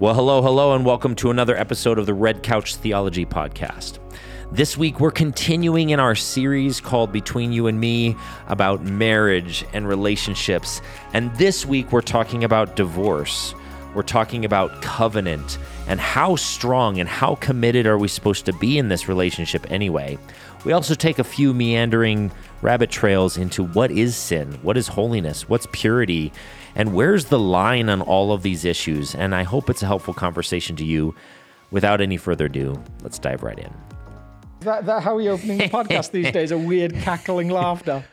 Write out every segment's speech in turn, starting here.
Well, hello, hello, and welcome to another episode of the Red Couch Theology Podcast. This week, we're continuing in our series called Between You and Me about marriage and relationships. And this week, we're talking about divorce. We're talking about covenant and how strong and how committed are we supposed to be in this relationship anyway. We also take a few meandering rabbit trails into what is sin, what is holiness, what's purity, and where's the line on all of these issues. And I hope it's a helpful conversation to you. Without any further ado, let's dive right in. That, that how are you opening the podcast these days? A weird cackling laughter.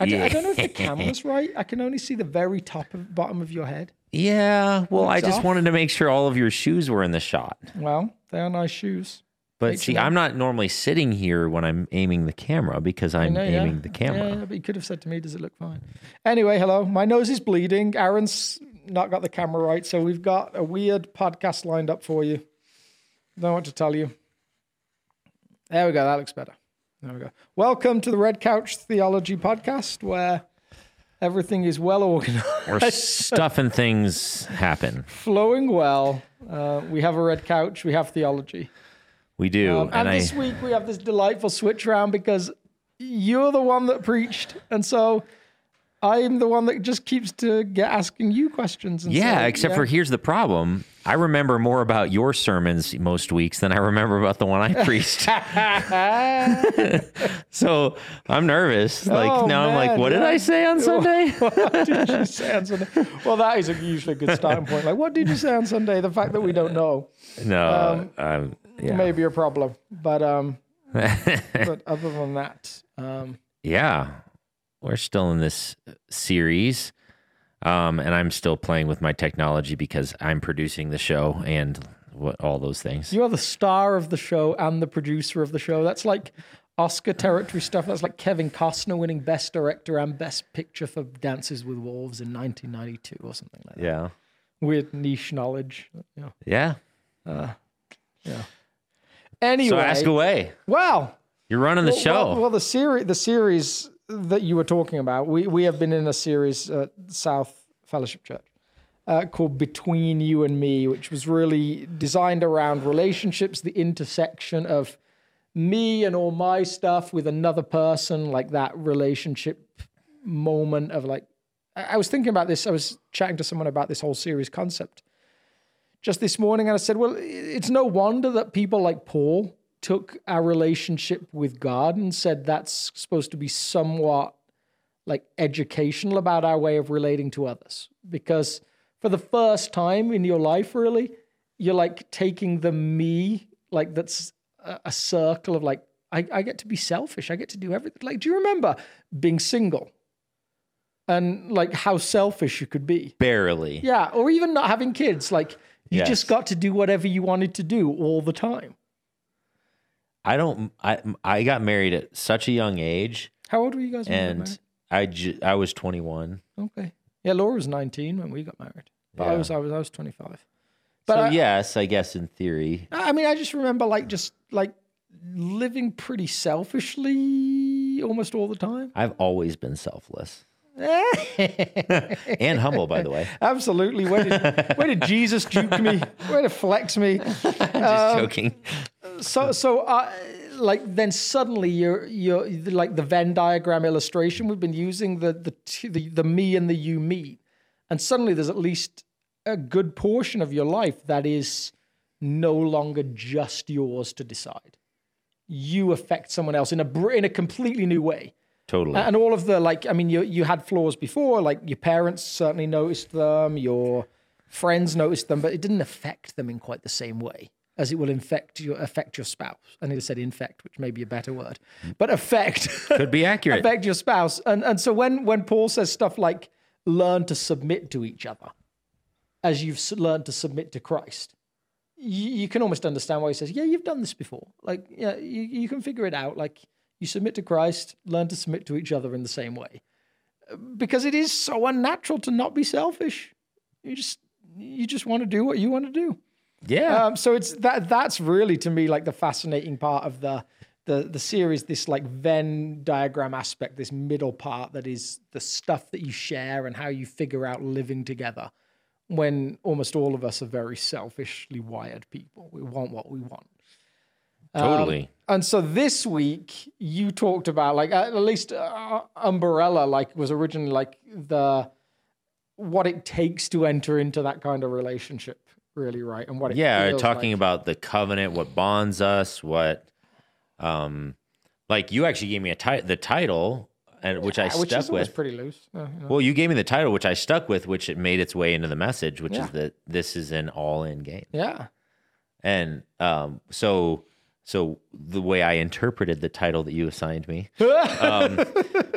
I, d- I don't know if the camera's right. I can only see the very top of bottom of your head. Yeah, well, I just off. wanted to make sure all of your shoes were in the shot. Well, they are nice shoes. But see. I'm not normally sitting here when I'm aiming the camera because I'm No, aiming yeah. the camera. Yeah, but you could have said to me, "Does it look fine?" Anyway, hello. My nose is bleeding. Aaron's not got the camera right, so we've got a weird podcast lined up for you. Don't know what to tell you. There we go. That looks better. There we go. Welcome to the Red Couch Theology Podcast, where everything is well organized. Or stuffing things happen. flowing well. Uh, we have a red couch. We have theology. We do. Um, and and I, this week we have this delightful switch round because you're the one that preached, and so I'm the one that just keeps to get asking you questions. And yeah, so, except yeah. for here's the problem. I remember more about your sermons most weeks than I remember about the one I preached. so I'm nervous. Like Oh, now I'm like, man, what did. I say on Sunday? what did you say on Sunday? Well, that is a, usually a good starting point. Like, what did you say on Sunday? The fact that we don't know no. Um, yeah. may be a problem, but um, but other than that, um, yeah. We're still in this series. Um, and I'm still playing with my technology because I'm producing the show and what all those things. You are the star of the show and the producer of the show. That's like Oscar territory stuff. That's like Kevin Costner winning Best Director and Best Picture for Dances with Wolves in 1992 or something like that. Yeah. Weird niche knowledge. Yeah. Yeah. Anyway, So ask away. well, You're running the well, show. Well, well, the series, the series that you were talking about, we we have been in a series at South Fellowship Church uh, called Between You and Me, which was really designed around relationships, the intersection of me and all my stuff with another person, like that relationship moment of like. I I was thinking about this. I was chatting to someone about this whole series concept just this morning, and I said, "Well, it's no wonder that people like Paul took our relationship with God and said that's supposed to be somewhat like educational about our way of relating to others. Because for the first time in your life, really, you're like taking the me, like that's a, circle of like, I, I get to be selfish. I get to do everything. Like, do you remember being single and like how selfish you could be? Barely. Yeah. Or even not having kids. Like, you Yes. just got to do whatever you wanted to do all the time. I don't. I I got married at such a young age, How old were you guys when you got married? and I ju- I was 21. Okay. Yeah, Laura was 19 when we got married. But I was I was I was 25. But so I, yes, I guess in theory. I mean, I just remember like just like living pretty selfishly almost all the time. I've always been selfless and humble, by the way. Absolutely. Where did where did Jesus juke me? Where did flex me? Just Um, joking. So so uh, like then suddenly you're you're like the Venn diagram illustration we've been using the the t- the, the me and the you meet, and suddenly there's at least a good portion of your life that is no longer just yours to decide. You affect someone else in a in a completely new way. Totally. And all of the like, I mean, you you had flaws before. Like your parents certainly noticed them, your friends noticed them, but it didn't affect them in quite the same way as it will infect your affect your spouse. I need to said infect, which may be a better word, mm. but affect Could be accurate. affect your spouse. And and so when when Paul says stuff like learn to submit to each other, as you've learned to submit to Christ. You, you can almost understand why he says, "Yeah, you've done this before. Like, yeah, you, you can figure it out. Like, you submit to Christ, learn to submit to each other in the same way, because it is so unnatural to not be selfish. You just you just want to do what you want to do. yeah. Um, so it's that that's really to me like the fascinating part of the the the series. This like Venn diagram aspect, this middle part that is the stuff that you share and how you figure out living together when almost all of us are very selfishly wired people. We want what we want. Totally. And so this week you talked about like at least uh, umbrella like was originally like the what it takes to enter into that kind of relationship really right and what it yeah, talking like. about the covenant, what bonds us, what, um, like you actually gave me a ti- the title, and which I Yeah, which stuck is with. pretty loose. Uh, you know. Well, you gave me the title, which I stuck with, which it made its way into the message, which Yeah. is that this is an all-in game. Yeah. And um, so, so the way I interpreted the title that you assigned me um,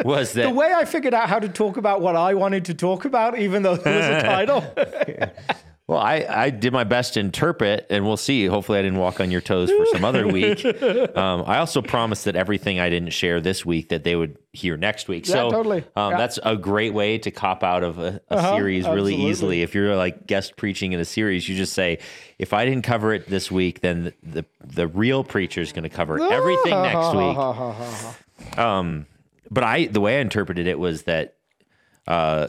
was that The way I figured out how to talk about what I wanted to talk about, even though there was a title. well, I I did my best to interpret, and we'll see. Hopefully, I didn't walk on your toes for some other week. Um, I also promised that everything I didn't share this week that they would hear next week. Yeah, so totally. Um, Yeah. that's a great way to cop out of a, a Uh-huh, series really absolutely. easily. If you're like guest preaching in a series, you just say, "If I didn't cover it this week, then the the, the real preacher is going to cover everything next week." Um, but I the way I interpreted it was that uh,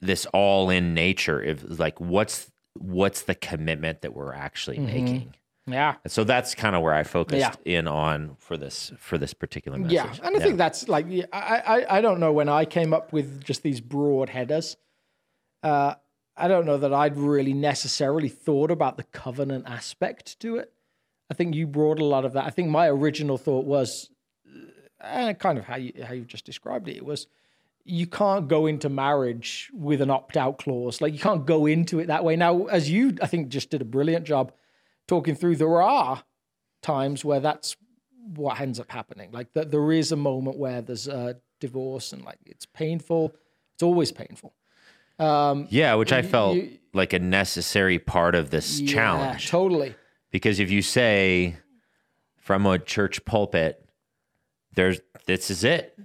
this all in nature of like what's what's the commitment that we're actually making. yeah. And so that's kind of where I focused Mm-hmm. Yeah. in on for this for this particular message. Yeah, and I think that's like I, I I don't know when I came up with just these broad headers. Uh, I don't know that I'd really necessarily thought about the covenant aspect to it. I think you brought a lot of that. I think my original thought was, uh, kind of how you how you just described it. It was you can't go into marriage with an opt out clause. Like you can't go into it that way. Now, as you I think just did a brilliant job talking through, there are times where that's what ends up happening. Like that, there is a moment where there's a divorce and like it's painful. It's always painful. Um, yeah, which I felt you- like a necessary part of this Yeah, challenge. totally. Because if you say from a church pulpit, there's this is it.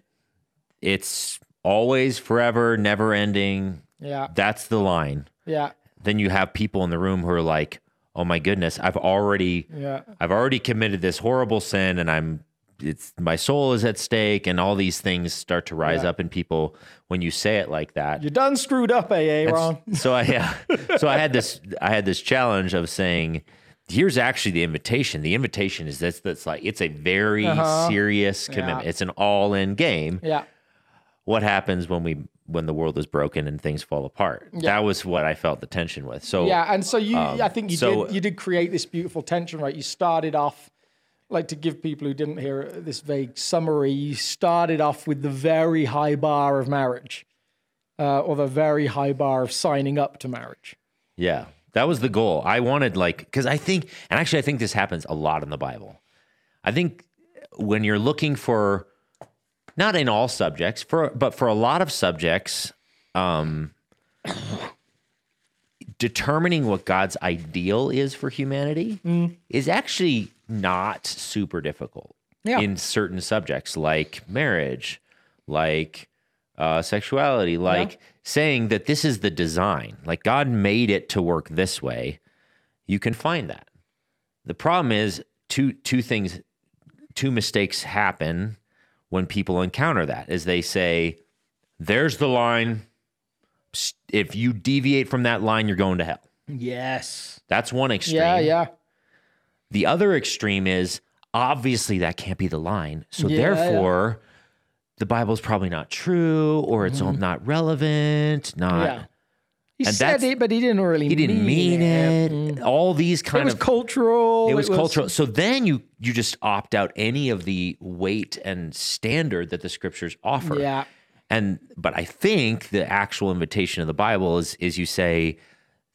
It's always forever, never ending. Yeah, That's the line. yeah, Then you have people in the room who are like, "Oh my goodness, I've already yeah, I've already committed this horrible sin and I'm it's my soul is at stake and all these things start to rise Yeah. up in people when you say it like that. You're done screwed up, AA Ron. so I yeah, so I had this I had this challenge of saying here's actually the invitation. The invitation is this that's like it's a very Uh-huh. serious commitment. Yeah. It's an all-in game. Yeah, What happens when we when the world is broken and things fall apart? That was what I felt the tension with. So yeah, and so you, I think you Um, so- did, you did create this beautiful tension, right? You started off, like to give people who didn't hear this vague summary, you started off with the very high bar of marriage, uh, or the very high bar of signing up to marriage. Yeah, that was the goal. I wanted like because I think, and actually, I think this happens a lot in the Bible. I think when you're looking for, not in all subjects, for but for a lot of subjects, um, determining what God's ideal is for humanity is actually not super difficult. Yeah. In certain subjects like marriage, like uh, sexuality, like saying that this is the design, like God made it to work this way, you can find that. The problem is two two things, two mistakes happen when people encounter that. Is they say, "There's the line. If you deviate from that line, you're going to hell." Yes. That's one extreme. Yeah, yeah. The other extreme is obviously that can't be the line. So Yeah, therefore, the Bible's probably not true or it's not relevant, not Mm-hmm. Yeah. He And said it, but he didn't really he didn't mean it. All these It kind was of cultural. it was cultural. So then you you just opt out any of the weight and standard that the scriptures offer. Yeah. And but I think the actual invitation of the Bible is is you say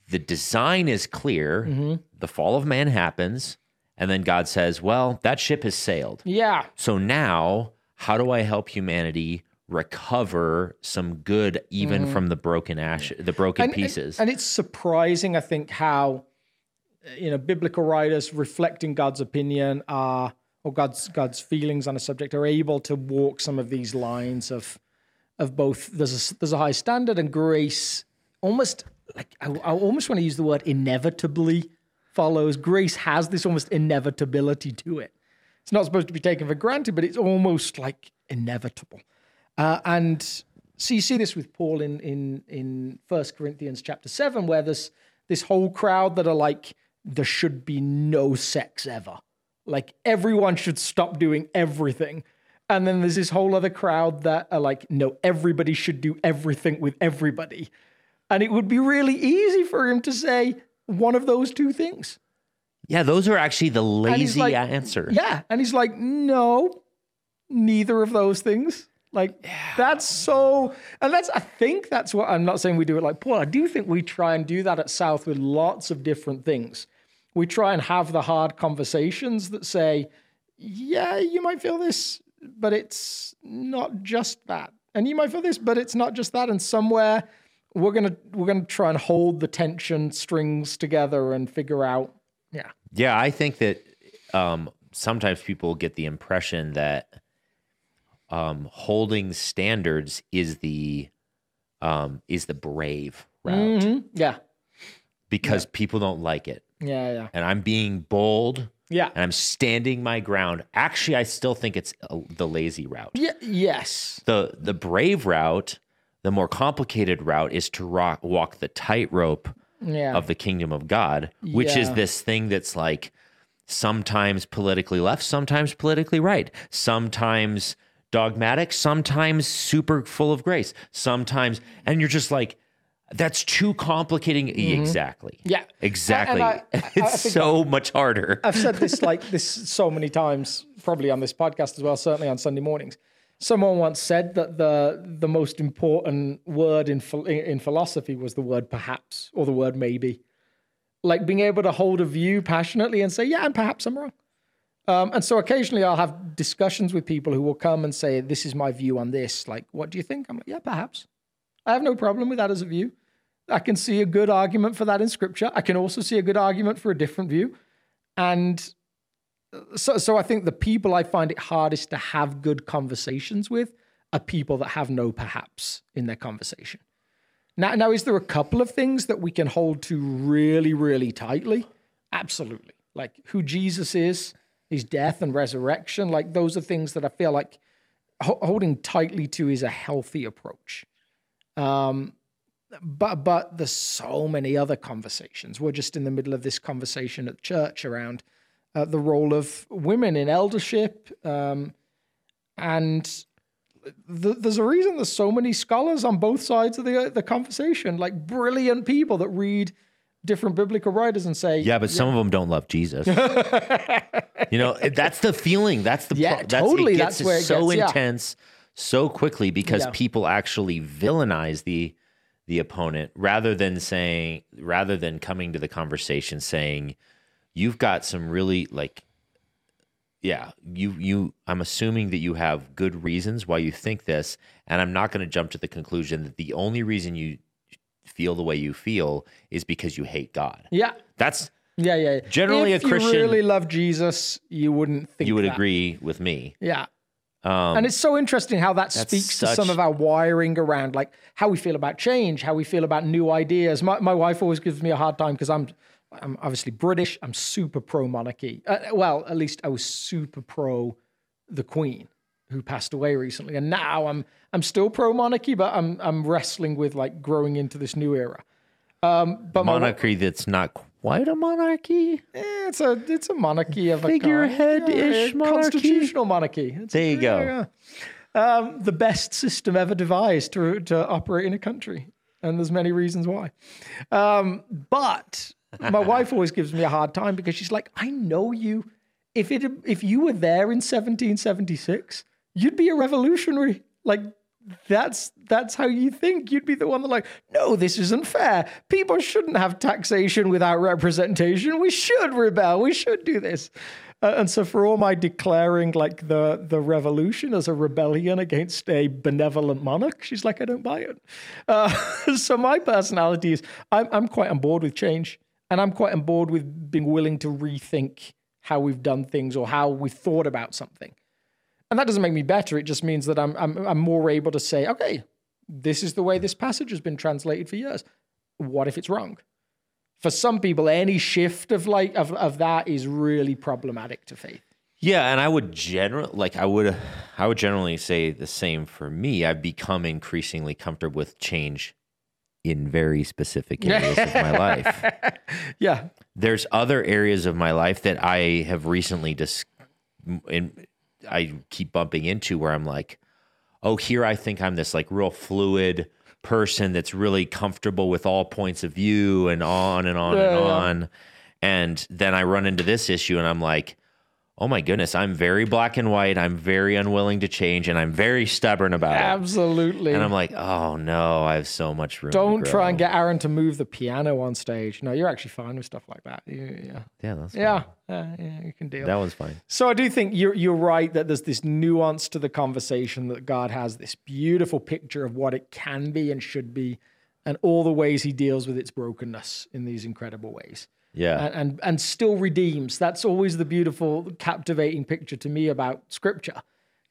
the design is clear, Mm-hmm. the fall of man happens, and then God says, "Well, that ship has sailed. Yeah. So now, how do I help humanity recover some good even from the broken ash, the broken. And- pieces?" And, it's surprising, I think, how uh, you know biblical writers reflecting God's opinion are or God's God's feelings on a subject are able to walk some of these lines of of both there's a, there's a high standard and grace almost like I, I almost want to use the word inevitably follows grace has this almost inevitability to it it's not supposed to be taken for granted but it's almost like inevitable uh, and So you see this with Paul in in in First Corinthians chapter seven, where there's this whole crowd that are like, there should be no sex ever. Like everyone should stop doing everything. And then there's this whole other crowd that are like, no, everybody should do everything with everybody. And it would be really easy for him to say one of those two things. Yeah, those are actually the lazy like- answer. Yeah. And he's like, no, neither of those things. Like that's so, and that's I think that's what I'm not saying we do it like Paul. I do think we try and do that at South with lots of different things. We try and have the hard conversations that say, yeah, you might feel this, but it's not just that, and you might feel this, but it's not just that, and somewhere we're gonna we're gonna try and hold the tension strings together and figure out, yeah, Yeah, I think that um, sometimes people get the impression that um, holding standards is the um, is the brave route Mhm. yeah, because people don't like it, yeah, yeah, and I'm being bold yeah. and I'm standing my ground. Actually, I still think it's uh, the lazy route. Yeah, yes. the The brave route, the more complicated route, is to rock, walk the tightrope Yeah. of the kingdom of God, which is this thing that's like sometimes politically left, sometimes politically right, sometimes dogmatic, sometimes super full of grace, sometimes, and you're just like, that's too complicating. Exactly. Mm-hmm. Yeah. Exactly. I- I- I it's think so much harder. I've said this like this so many times, probably on this podcast as well, certainly on Sunday mornings. Someone once said that the the most important word in in philosophy was the word perhaps or the word maybe. Like being able to hold a view passionately and say, yeah, and perhaps I'm wrong. Um, and so occasionally I'll have discussions with people who will come and say, this is my view on this. Like, what do you think? I'm like, yeah, perhaps. I have no problem with that as a view. I can see a good argument for that in scripture. I can also see a good argument for a different view. And so, so I think the people I find it hardest to have good conversations with are people that have no perhaps in their conversation. Now, now, is there a couple of things that we can hold to really, really tightly? Absolutely. Like who Jesus is, his death and resurrection. Like those are things that I feel like ho- holding tightly to is a healthy approach. Um, but but there's so many other conversations. We're just in the middle of this conversation at church around uh, the role of women in eldership, um, and th- there's a reason there's so many scholars on both sides of the the conversation, like brilliant people that read different biblical writers and say, Yeah, but some of them don't love Jesus. you know, that's the feeling. That's the Yeah, pro- that's, totally, It gets that's where it so gets- yeah. intense so quickly because Yeah. people actually villainize the the opponent rather than saying rather than coming to the conversation saying you've got some really like yeah you you i'm assuming that you have good reasons why you think this and i'm not going to jump to the conclusion that the only reason you feel the way you feel is because you hate god yeah, that's yeah, yeah. yeah. Generally, if a Christian- you really love Jesus, you wouldn't think you would that. agree with me Yeah. um And it's so interesting how that speaks to some of our wiring around like how we feel about change, how we feel about new ideas. My, my wife always gives me a hard time because I'm I'm obviously British. I'm super pro monarchy. Uh, well, at least I was super pro the Queen, who passed away recently, and now I'm I'm still pro monarchy, but I'm I'm wrestling with like growing into this new era. Um, but my monarchy that's not quite a monarchy eh, it's a it's a monarchy of a. Figurehead-ish Yeah, monarchy? constitutional monarchy. It's- There you go. yeah. Um, the best system ever devised to to operate in a country, and there's many reasons why. Um, but my wife always gives me a hard time because she's like, I know you. If it if you were there in 1776, you'd be a revolutionary. Like that's that's how you think. You'd be the one that like, no, this isn't fair. People shouldn't have taxation without representation. We should rebel. We should do this. Uh, and so for all my declaring like the the revolution as a rebellion against a benevolent monarch, she's like, I don't buy it. Uh, so my personality is I'm I'm quite on board with change, and I'm quite on board with being willing to rethink how we've done things or how we've thought about something. And that doesn't make me better. It just means that I'm, I'm, I'm more able to say, okay, this is the way this passage has been translated for years. What if it's wrong? For some people, any shift of like of, of that is really problematic to faith. Yeah, and I would general like I would I would generally say the same for me. I've become increasingly comfortable with change in very specific areas of my life. Yeah. There's other areas of my life that I have recently just in I keep bumping into where I'm like, oh, here I think I'm this like real fluid person that's really comfortable with all points of view and on and on Yeah, and yeah. on. And then I run into this issue and I'm like, oh my goodness, I'm very black and white. I'm very unwilling to change and I'm very stubborn about it. Absolutely. And I'm like, oh no, I have so much room. Don't try and get Aaron to move the piano on stage. No, you're actually fine with stuff like that. You- yeah. Yeah, that's Yeah. Yeah, yeah, you can deal. That one's fine. So I do think you're you're right that there's this nuance to the conversation that God has this beautiful picture of what it can be and should be, and all the ways He deals with its brokenness in these incredible ways, Yeah. and and, and still redeems. That's always the beautiful, captivating picture to me about Scripture,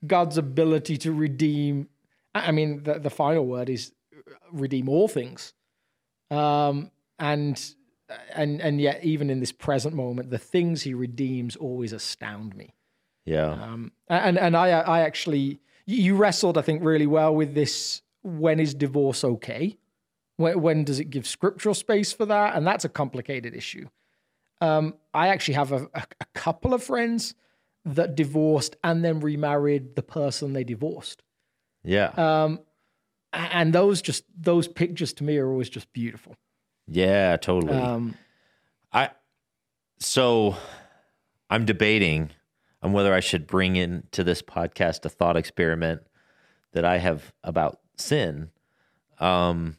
God's ability to redeem. I mean, the, the final word is redeem all things, um, and and and yet even in this present moment, the things He redeems always astound me. yeah. Um, and and I I actually you wrestled I think really well with this. When is divorce okay? When, when does it give scriptural space for that? And that's a complicated issue. Um, I actually have a, a, a couple of friends that divorced and then remarried the person they divorced. yeah. Um, and those just those pictures to me are always just beautiful. yeah, totally. Um, I so I'm debating on whether I should bring into this podcast a thought experiment that I have about sin. Um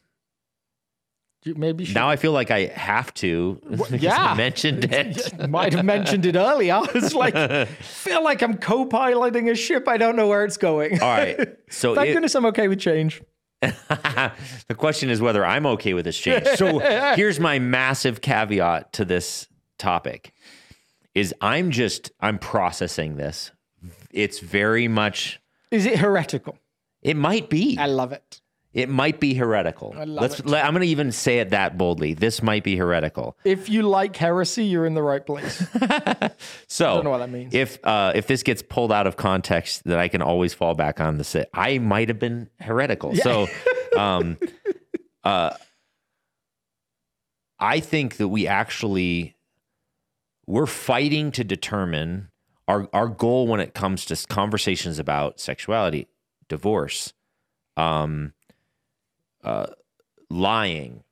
maybe should, now I feel like I have to yeah. Mentioned it. might have mentioned it earlier. I was like feel like I'm co-piloting a ship. I don't know where it's going. All right. So Thank it- goodness I'm okay with change. the question is whether I'm okay with this change. So here's my massive caveat to this topic is I'm just I'm processing this. It's very much Is it heretical? it might be. I love it. It might be heretical. I love Let's it. let, I'm going to even say it that boldly. This might be heretical. If you like heresy, you're in the right place. So I don't know what that means. If uh, if this gets pulled out of context, then I can always fall back on the sit. I might have been heretical. So, um, uh, I think that we actually we're fighting to determine our our goal when it comes to conversations about sexuality, divorce, um, uh, lying,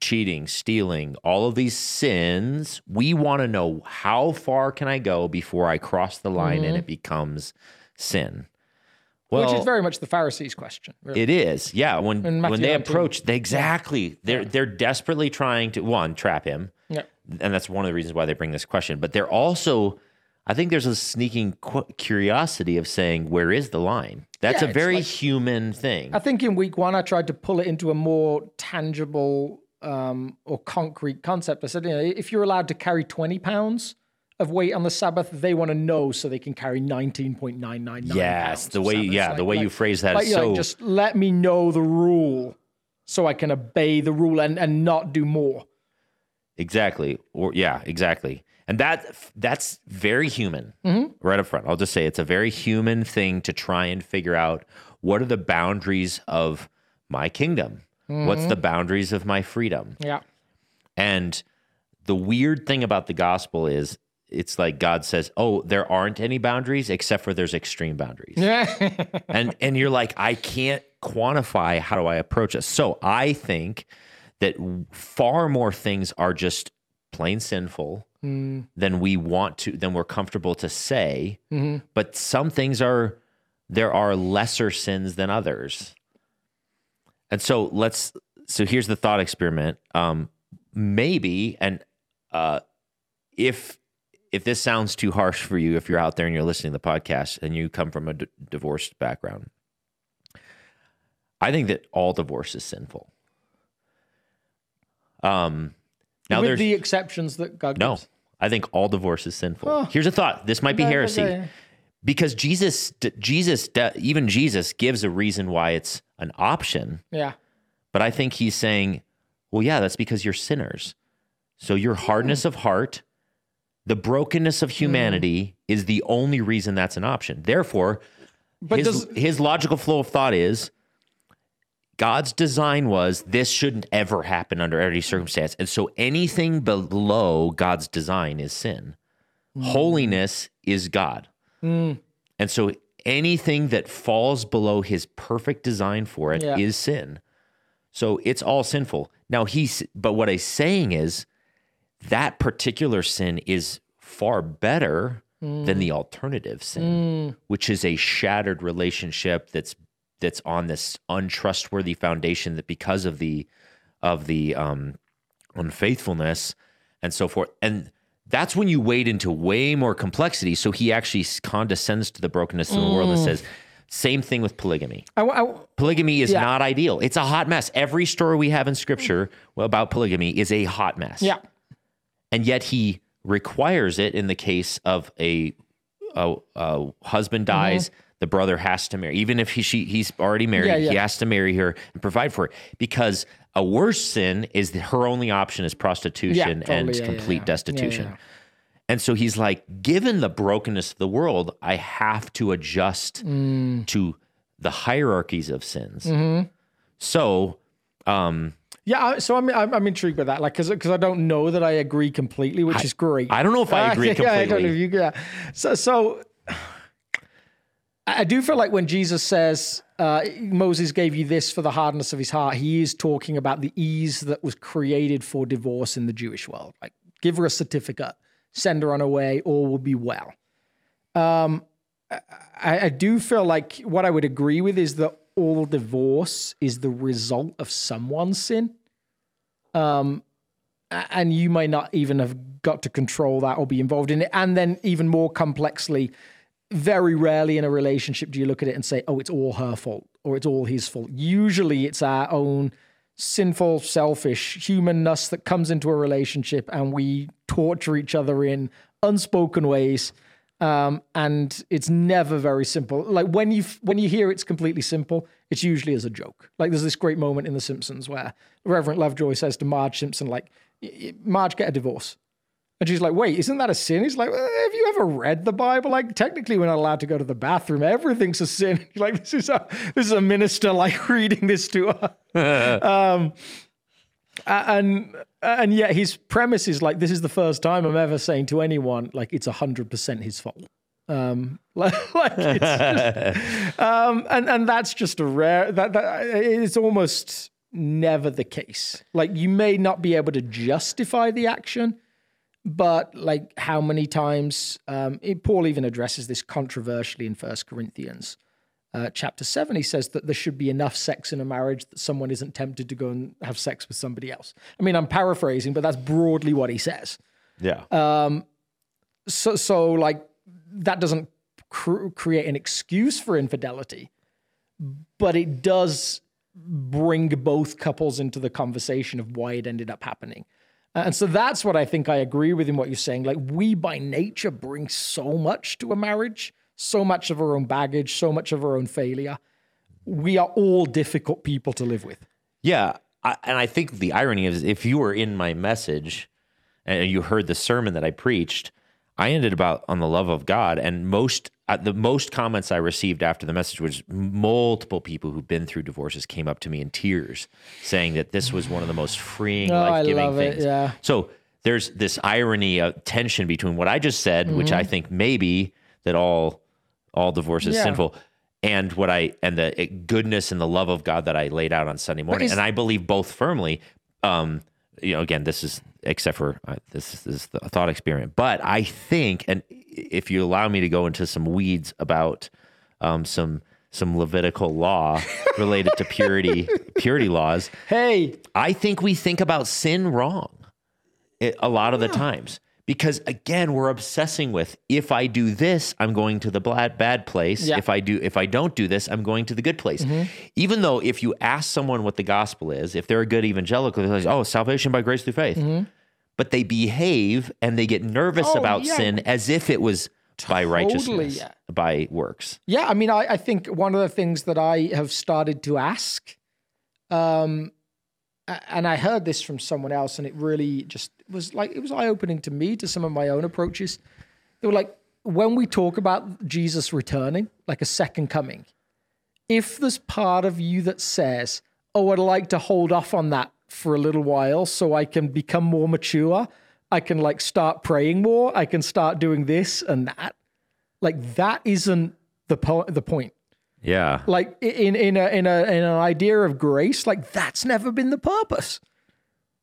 cheating, stealing, all of these sins, we want to know how far can I go before I cross the line and it becomes sin. Well, which is very much the Pharisees' question. Really. it is. Yeah, when when they approach they, exactly. They're they're desperately trying to one trap him. yeah. And that's one of the reasons why they bring this question, but they're also I think there's a sneaking qu- curiosity of saying where is the line? That's Yeah, a very like- human thing. I think in week one, I tried to pull it into a more tangible um, or concrete concept. I said, you know, if you're allowed to carry 20 pounds of weight on the Sabbath, they want to know so they can carry 19.999 yes, the way yeah, Like- the way like- you phrase that like, is know, so just let me know the rule so I can obey the rule and, and not do more. Exactly. Or yeah, exactly. And that that's very human. Mm-hmm. Right up front. I'll just say it's a very human thing to try and figure out what are the boundaries of my kingdom? What's Mm-hmm. the boundaries of my freedom? Yeah. And the weird thing about the gospel is it's like God says, "Oh, there aren't any boundaries except for there's extreme boundaries." Yeah. and and you're like i can't quantify how do i approach this so i think that far more things are just plain sinful than we want to than we're comfortable to say. But some things are there are lesser sins than others. And so let's so here's the thought experiment. Um maybe and uh if if this sounds too harsh for you, if you're out there and you're listening to the podcast and you come from a d- divorced background, I think that all divorce is sinful. Um, now With there's the exceptions that God no, gives. I think all divorce is sinful. Here's a thought: this might be heresy okay. because Jesus, Jesus, even Jesus gives a reason why it's an option. Yeah. But I think he's saying, well, yeah, that's because you're sinners. So your hmm. hardness of heart, the brokenness of hmm. humanity is the only reason that's an option. Therefore, But his, does- his logical flow of thought is God's design was this shouldn't ever happen under any circumstance. And so anything below God's design is sin. Hmm. Holiness is God. Hmm. And so anything that falls below his perfect design for it is Yeah. sin. So it's all sinful. Now he's but what he's saying is that particular sin is far better than hmm. the alternative sin, hmm. which is a shattered relationship that's that's on this untrustworthy foundation that because of the of the um unfaithfulness and so forth. And that's when you wade into way more complexity. So he actually condescends to the brokenness in the world and says, same thing with polygamy. I, I, Polygamy is Yeah. not ideal. It's a hot mess. Every story we have in scripture about polygamy is a hot mess. yeah. And yet he requires it in the case of a, a, a husband Mm-hmm. The brother has to marry. Even if he, she, he's already married, Yeah, he has to marry her and provide for her. Because a worse sin is that her only option is prostitution totally. and Yeah, yeah, complete yeah. Yeah, destitution. yeah. And so he's like, given the brokenness of the world, I have to adjust Mm. to the hierarchies of sins. Mm-hmm. So, um, Yeah, so I'm I'm, I'm intrigued by that, like, because because I don't know that I agree completely, which is great. I don't know if I agree yeah, I don't know completely. if you, yeah. So so I do feel like when Jesus says uh, Moses gave you this for the hardness of his heart, he is talking about the ease that was created for divorce in the Jewish world. Like, give her a certificate, send her on her way, all will be well. Um, I, I do feel like what I would agree with is that all divorce is the result of someone's sin. Um, and you may not even have got to control that or be involved in it. And then, even more complexly, very rarely in a relationship do you look at it and say, oh, it's all her fault or it's all his fault. Usually, it's our own sinful, selfish humanness that comes into a relationship and we torture each other in unspoken ways. Um, and it's never very simple. Like when you when you hear it's completely simple, it's usually as a joke. Like there's this great moment in The Simpsons where Reverend Lovejoy says to Marge Simpson, like, "Y- y- "Marge, get a divorce," and she's like, "Wait, isn't that a sin?" He's like, "Uh, "Have you ever read the Bible? Like, technically, we're not allowed to go to the bathroom. Everything's a sin." like this is a this is a minister like reading this to her. um, and and yet his premise is like this is the first time I'm ever saying to anyone like it's hundred percent his fault. Um, like, like it's just, um, and and that's just a rare that that it's almost never the case. Like you may not be able to justify the action, but like how many times um, it, Paul even addresses this controversially in First Corinthians uh, chapter seven. He says that there should be enough sex in a marriage that someone isn't tempted to go and have sex with somebody else. I mean, I'm paraphrasing, but that's broadly what he says. yeah. So, so like that doesn't cr- create an excuse for infidelity, but it does bring both couples into the conversation of why it ended up happening. Uh, and so that's what I think I agree with in what you're saying. Like we by nature bring so much to a marriage, so much of our own baggage, so much of our own failure. We are all difficult people to live with. Yeah, I, and I think the irony is if you were in my message and you heard the sermon that I preached, I ended about on the love of God, and most uh, the most comments I received after the message was multiple people who've been through divorces came up to me in tears, saying that this was one of the most freeing, Oh, life giving love it, things. yeah. So there's this irony of tension between what I just said, which Mm-hmm. I think maybe that all all divorce is Yeah. sinful, and what I and the uh, goodness and the love of God that I laid out on Sunday morning, and I believe both firmly. Um, you know, again, this is except for uh, this, is- this is the thought experiment, but I think, and if you allow me to go into some weeds about um, some some Levitical law related to purity purity laws, Hey, I think we think about sin wrong it, a lot of the times. Because again we're obsessing with if I do this I'm going to the bad bad place. Yeah. if I do if I don't do this I'm going to the good place. Even though if you ask someone what the gospel is if they're a good evangelical they're like oh salvation by grace through faith but they behave and they get nervous Oh, about yeah. sin as if it was by righteousness yeah. by works Yeah, I mean, I, I think one of the things that I have started to ask, um, and I heard this from someone else, and it really just was like it was eye opening to me to some of my own approaches. They were like, when we talk about Jesus returning, like a second coming, if there's part of you that says, "Oh, I'd like to hold off on that for a little while so I can become more mature, I can like start praying more, I can start doing this and that," like that isn't the po- the point. Yeah. Like in in a in a in an idea of grace, like that's never been the purpose.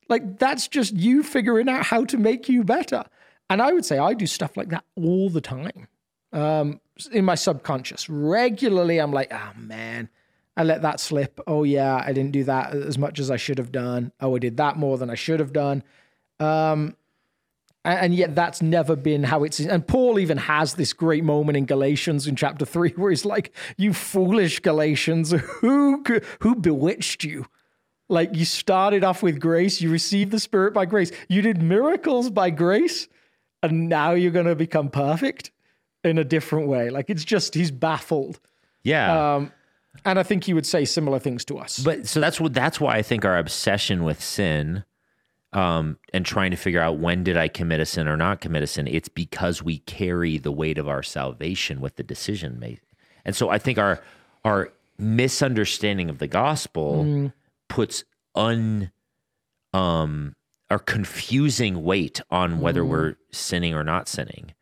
Like that's just you figuring out how to make you better. And I would say I do stuff like that all the time. Um, in my subconscious, regularly, I'm like, oh man, I let that slip. Oh yeah, I didn't do that as much as I should have done. Oh, I did that more than I should have done. Um, and, yet that's never been how it's. And Paul even has this great moment in Galatians in chapter three where he's like, "You foolish Galatians, who who bewitched you?" Like you started off with grace, you received the Spirit by grace, you did miracles by grace, and now you're going to become perfect in a different way. Like it's just he's baffled. Yeah. Um, and I think he would say similar things to us. But so that's what that's why I think our obsession with sin um, and trying to figure out when did I commit a sin or not commit a sin, it's because we carry the weight of our salvation with the decision made. And so I think our our misunderstanding of the gospel puts un um or confusing weight on whether we're sinning or not sinning.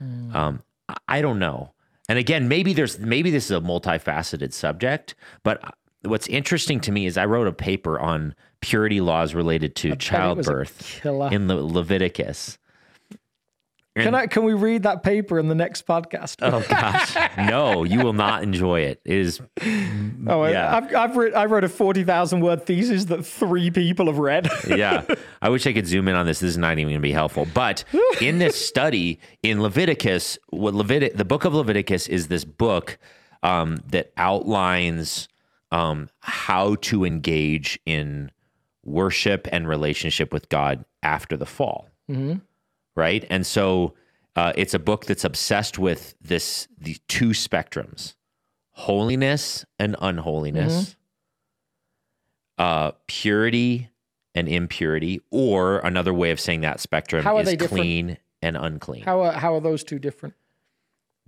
Um, I- I don't know. And again, maybe there's maybe this is a multifaceted subject, but what's interesting to me is I wrote a paper on purity laws related to bet it was a childbirth in Le- Leviticus. Can I can we read that paper in the next podcast? Oh gosh, no, you will not enjoy it. It is Oh, I- Yeah. I've, I've writ, I wrote a 40,000 word thesis that three people have read. yeah. I wish I could zoom in on this. This is not even going to be helpful. But in this study in Leviticus, what Levitic, the book of Leviticus is this book um, that outlines um, how to engage in worship and relationship with God after the fall. Right. And so uh, it's a book that's obsessed with this, the two spectrums holiness and unholiness uh, purity and impurity, or another way of saying that spectrum How are is they different? clean and unclean. How are, how are those two different?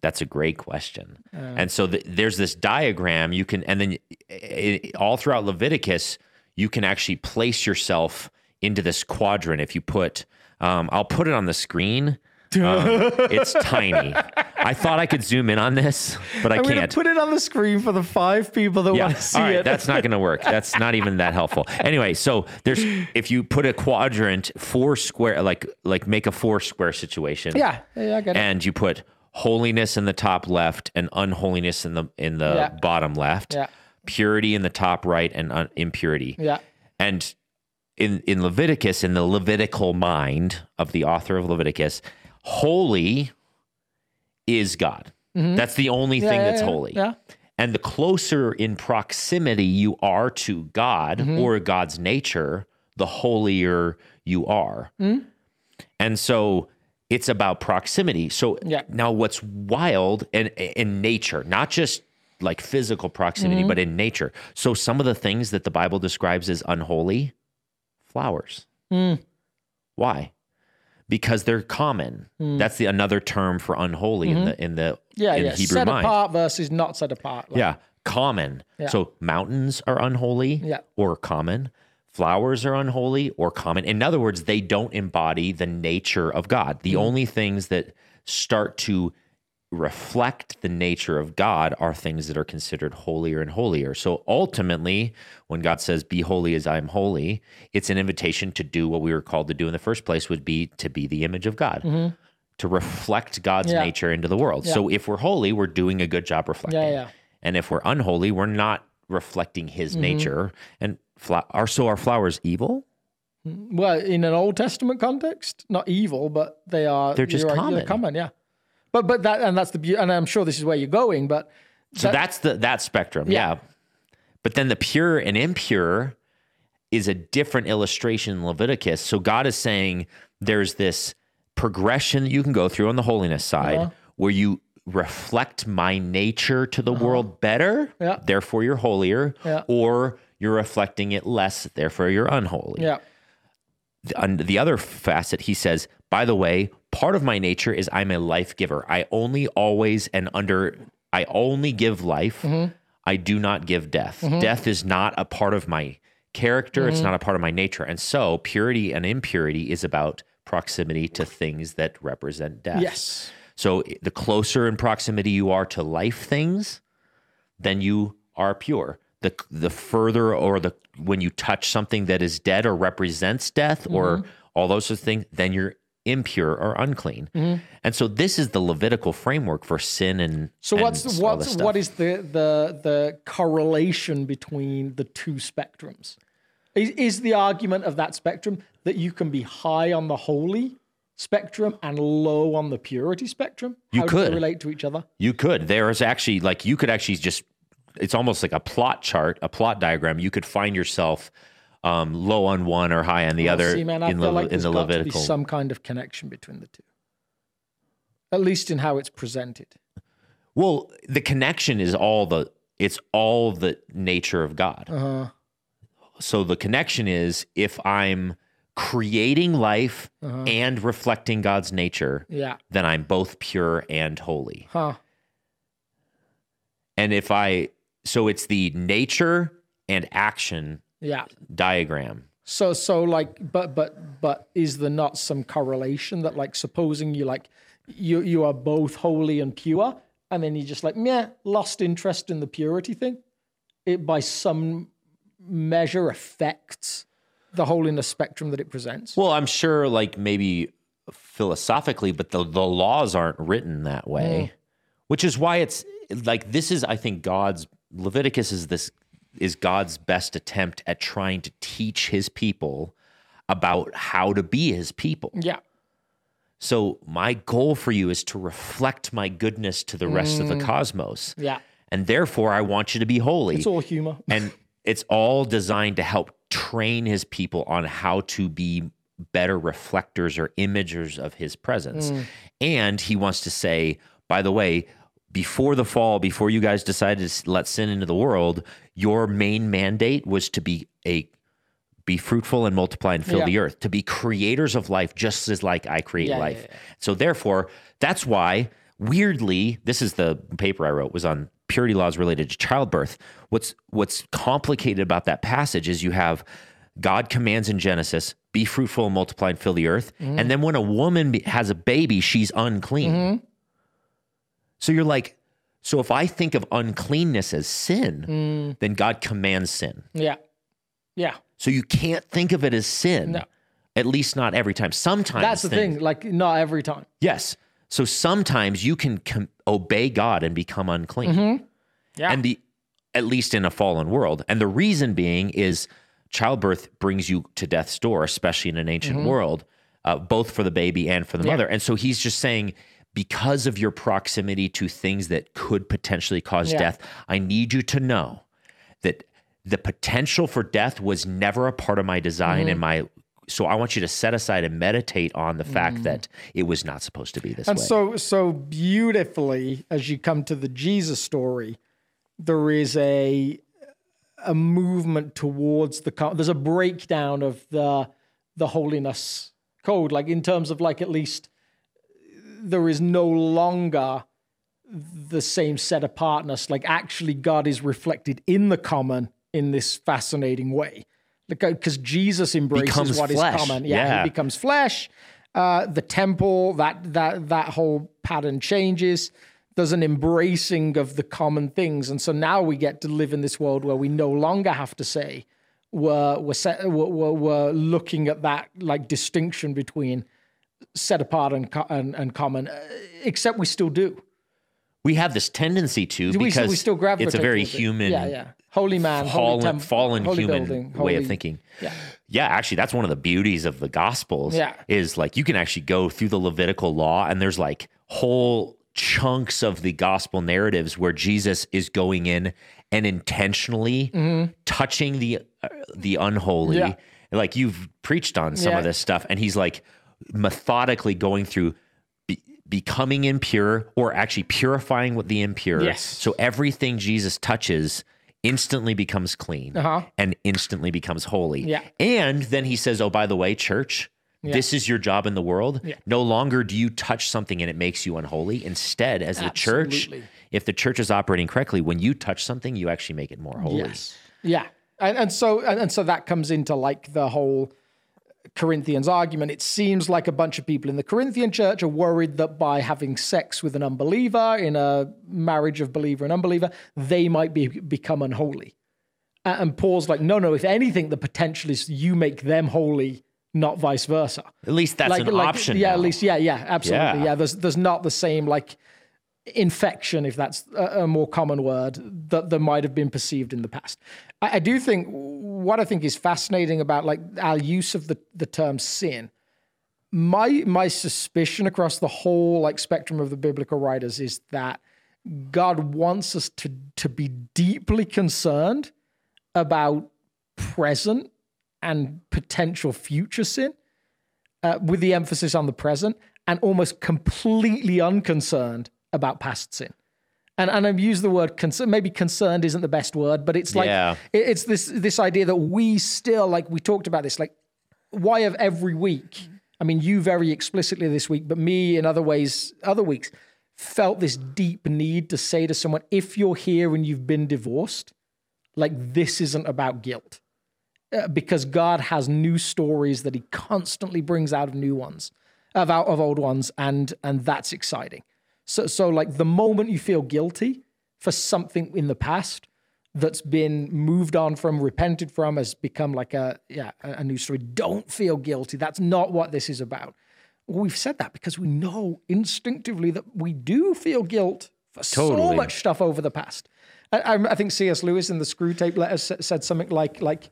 That's a great question. and so th there's this diagram you can, and then i i all throughout Leviticus, you can actually place yourself into this quadrant. If you put, um, I'll put it on the screen. Um, it's tiny. I thought I could zoom in on this, but I I'm can't. put it on the screen for the five people that want to see All right, it. that's not going to work. That's not even that helpful. Anyway, so there's if you put a quadrant four square, like like make a four square situation, yeah, yeah, I get it. and you put holiness in the top left and unholiness in the in the Yeah. bottom left, Yeah. purity in the top right and un- impurity, Yeah. and in in Leviticus, in the Levitical mind of the author of Leviticus, holy is God. That's the only thing Mm-hmm. yeah, that's yeah, holy. yeah. And the closer in proximity you are to God Mm-hmm. or God's nature, the holier you are. Mm-hmm. And so it's about proximity. So Yeah. now what's wild in in nature, not just like physical proximity, Mm-hmm. but in nature. So some of the things that the Bible describes as unholy, flowers. Mm. Why? Because they're common. That's the another term for unholy in the in the Mm-hmm. Yeah, in yeah. Hebrew set mind. apart versus not set apart. Like, Yeah, common. So mountains are unholy Yeah. or common. Flowers are unholy or common. In other words, they don't embody the nature of God. The only things that start to reflect the nature of God are things that are considered holier and holier. So ultimately, when God says, Be holy as I am holy, it's an invitation to do what we were called to do in the first place, would be to be the image of God. To reflect God's Yeah. nature into the world. So if we're holy, we're doing a good job reflecting. Yeah, yeah. And if we're unholy, we're not reflecting his Mm-hmm. nature. And fla- are so are flowers evil? Well, in an Old Testament context, not evil, but they are. They're just right, common. common, yeah. But but that and that's the beauty. And I'm sure this is where you're going. But So that's the that spectrum. Yeah. Yeah. But then the pure and impure is a different illustration in Leviticus. So God is saying there's this progression that you can go through on the holiness side Uh-huh. where you reflect my nature to the world better, Yeah. therefore you're holier, Yeah. or you're reflecting it less, therefore you're unholy. yeah, on the other facet, he says, by the way, part of my nature is I'm a life giver. I only always and under I only give life. Mm-hmm. I do not give death. Mm-hmm. Death is not a part of my character. It's mm-hmm. not a part of my nature. And so purity and impurity is about proximity to things that represent death. Yes. So the closer in proximity you are to life things, then you are pure. The the further or the when you touch something that is dead or represents death or Mm-hmm. all those sorts of things, then you're impure or unclean. Mm-hmm. And so this is the Levitical framework for sin and So and what's this what's what is the the the correlation between the two spectrums? Is, is the argument of that spectrum that you can be high on the holy spectrum and low on the purity spectrum? You How could. they relate to each other? You could. There is actually like you could actually just it's almost like a plot chart, a plot diagram. You could find yourself um, low on one or high on the other See, man, I in, feel the, like in the got to be Levitical. some kind of connection between the two, at least in how it's presented. Well, the connection is all the it's all the nature of God. Uh-huh. So the connection is if I'm creating life Uh-huh. and reflecting God's nature, Yeah. then I'm both pure and holy. Huh. And if I so it's the nature and action Yeah. diagram. So so like but but but is there not some correlation that like supposing you like you you are both holy and pure and then you just like yeah lost interest in the purity thing it by some measure affects the holiness spectrum that it presents. Well, I'm sure like maybe philosophically, but the, the laws aren't written that way. Mm. Which is why it's like this is I think God's Leviticus is this is God's best attempt at trying to teach his people about how to be his people. yeah. So my goal for you is to reflect my goodness to the rest of the mm. cosmos. Yeah. And therefore I want you to be holy. It's all humor. and it's all designed to help train his people on how to be better reflectors or imagers of his presence. Mm. And he wants to say, by the way, before the fall, before you guys decided to let sin into the world, your main mandate was to be a be fruitful and multiply and fill Yeah. the earth, to be creators of life just as like I create Yeah, life. yeah. So therefore, that's why weirdly, this is the paper I wrote was on purity laws related to childbirth. What's what's complicated about that passage is you have God commands in Genesis, be fruitful and multiply and fill the earth. Mm-hmm. And then when a woman has a baby, she's unclean. So you're like, so if I think of uncleanness as sin, Mm. then God commands sin. Yeah. Yeah. So you can't think of it as sin. No. At least not every time. Sometimes That's the things- thing. Like not every time. Yes. So sometimes you can com- obey God and become unclean. Mm-hmm. Yeah. And the at least in a fallen world. And the reason being is childbirth brings you to death's door, especially in an ancient world, uh, both for the baby and for the Mm-hmm. Yeah. mother. And so he's just saying, because of your proximity to things that could potentially cause Yeah. death, I need you to know that the potential for death was never a part of my design Mm-hmm. and my. So I want you to set aside and meditate on the fact that it was not supposed to be this Mm. And way. so so beautifully as you come to the Jesus story, there is a a movement towards the there's a breakdown of the the holiness code like in terms of like at least there is no longer the same set apartness like actually God is reflected in the common in this fascinating way. Because Jesus embraces Becomes what is flesh. common. Yeah, Yeah. he becomes flesh. Uh, the temple that that that whole pattern changes. There's an embracing of the common things. And so now we get to live in this world where we no longer have to say we're we're, set, we're, we're, we're looking at that like distinction between set apart and co- and, and common uh, except we still do we have this tendency to we, because we still gravitate it's a very human yeah yeah holy man holy, fallen, temp- fallen holy human building, way of thinking. yeah Yeah, actually, that's one of the beauties of the Gospels. Yeah. is like you can actually go through the Levitical law, and there's like whole chunks of the Gospel narratives where Jesus is going in and intentionally touching the uh, the unholy. Mm-hmm. Yeah. Like you've preached on some Yeah. of this stuff, and he's like methodically going through. be- Becoming impure or actually purifying what the impure. Yes. So everything Jesus touches instantly becomes clean Uh-huh. and instantly becomes holy. Yeah. And then he says, Oh, by the way, church, This is your job in the world. Yeah. No longer do you touch something and it makes you unholy. Instead, as the church, if the church is operating correctly, when you touch something, you actually make it more holy. Yes. Yeah. And, and so and, and so that comes into like the whole Corinthians argument. It seems like a bunch of people in the Corinthian church are worried that by having sex with an unbeliever in a marriage of believer and unbeliever, they might be become unholy. And Paul's like, no, no. If anything, the potential is you make them holy, not vice versa. At least that's an option. Yeah, now. at least, yeah, yeah, absolutely. Yeah. Yeah, there's there's not the same like infection, if that's a, more common word, that that might have been perceived in the past. I, I do think what I think is fascinating about like our use of the the term sin. My my suspicion across the whole like spectrum of the biblical writers is that God wants us to to be deeply concerned about present and potential future sin, uh, with the emphasis on the present, and almost completely unconcerned about past sin. And and I've used the word concern. Maybe concerned isn't the best word, but it's like Yeah. it- it's this this idea that we still like we talked about this like why have every week i mean you very explicitly this week but me in other ways other weeks felt this deep need to say to someone if you're here and you've been divorced like this isn't about guilt Uh, because god has new stories that he constantly brings out of new ones of out of old ones and and that's exciting so so like the moment you feel guilty for something in the past that's been moved on from, repented from, has become like a yeah a, new story. Don't feel guilty. That's not what this is about. We've said that because we know instinctively that we do feel guilt for so Totally. much stuff over the past. I, I, think C.S. Lewis in the Screwtape letter said something like like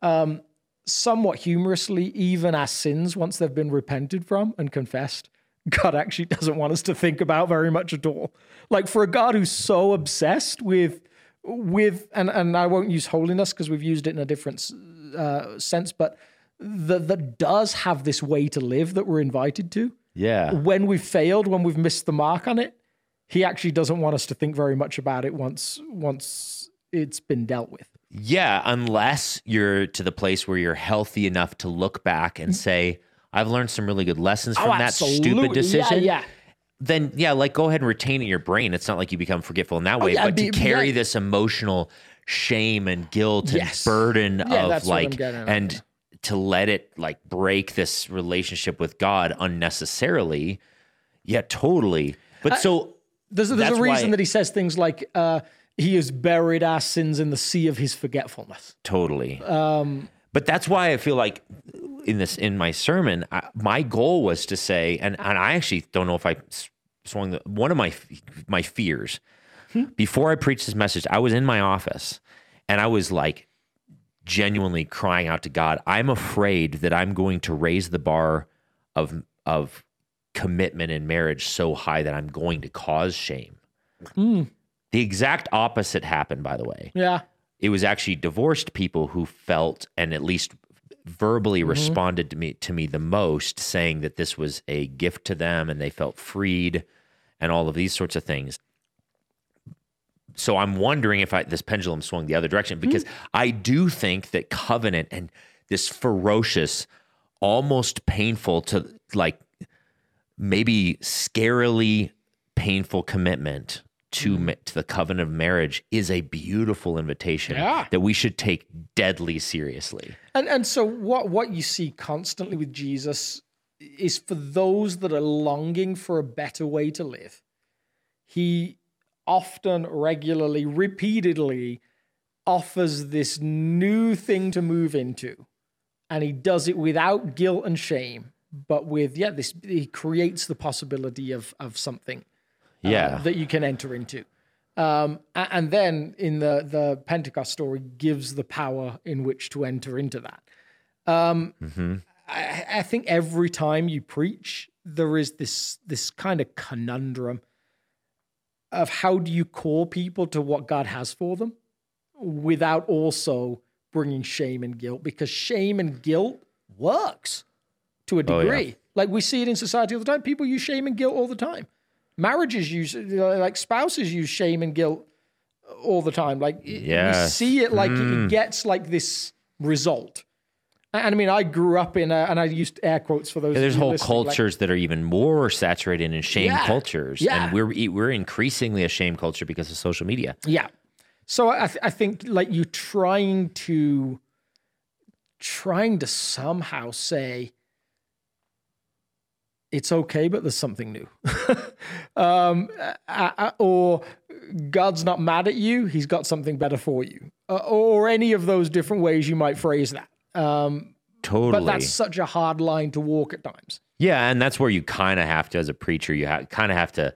um, somewhat humorously, even our sins once they've been repented from and confessed. God actually doesn't want us to think about very much at all. Like for a God who's so obsessed with with and and I won't use holiness because we've used it in a different uh, sense, but that that does have this way to live that we're invited to. Yeah. When we've failed, when we've missed the mark on it, he actually doesn't want us to think very much about it once once it's been dealt with. Yeah, unless you're to the place where you're healthy enough to look back and say, I've learned some really good lessons from that stupid. Oh, decision. Yeah, yeah. Then yeah, like go ahead and retain it in your brain. It's not like you become forgetful in that way, Oh, yeah, but be- to carry this emotional shame and guilt Yes. and burden of that's what I'm like and to let it like break this relationship with God unnecessarily. Yeah, totally. But so There's, there's a reason why- that he says things like, uh, he has buried our sins in the sea of his forgetfulness. Totally. Um, but that's why I feel like in this in my sermon, I, my goal was to say, and and I actually don't know if I swung the one of my my fears hmm? before I preached this message. I was in my office and I was like genuinely crying out to God. I'm afraid that I'm going to raise the bar of of commitment in marriage so high that I'm going to cause shame. Hmm. The exact opposite happened, by the way Yeah. it was actually divorced people who felt and at least verbally mm-hmm. responded to me to me the most saying that this was a gift to them and they felt freed and all of these sorts of things. So i'm wondering if I, this pendulum swung the other direction because hmm. i do think that covenant and this ferocious almost painful to like maybe scarily painful commitment to, mm-hmm. ma- to the covenant of marriage is a beautiful invitation Yeah. that we should take deadly seriously. And and so what what you see constantly with Jesus is for those that are longing for a better way to live. He often, regularly, repeatedly offers this new thing to move into. And he does it without guilt and shame, but with yeah, this he creates the possibility of of something uh, Yeah. that you can enter into. Um, and then in the the Pentecost story gives the power in which to enter into that. Um, I, I think every time you preach, there is this this kind of conundrum of how do you call people to what God has for them without also bringing shame and guilt because shame and guilt works to a Oh, yeah. degree. Like we see it in society all the time. People use shame and guilt all the time. Marriages use like spouses use shame and guilt all the time. Like y- we see it like it mm. gets like this result And I mean, I grew up in, a, and I used air quotes for those. Yeah, there's whole listening, like- cultures that are even more saturated in shame Yeah. cultures, Yeah. and we're we're increasingly a shame culture because of social media. Yeah. So I, th- I think like you trying to trying to somehow say it's okay, but there's something new, um, or God's not mad at you; He's got something better for you, uh, or any of those different ways you might phrase that. Um, Totally. but that's such a hard line to walk at times. Yeah, and that's where you kind of have to, as a preacher, you ha- kind of have to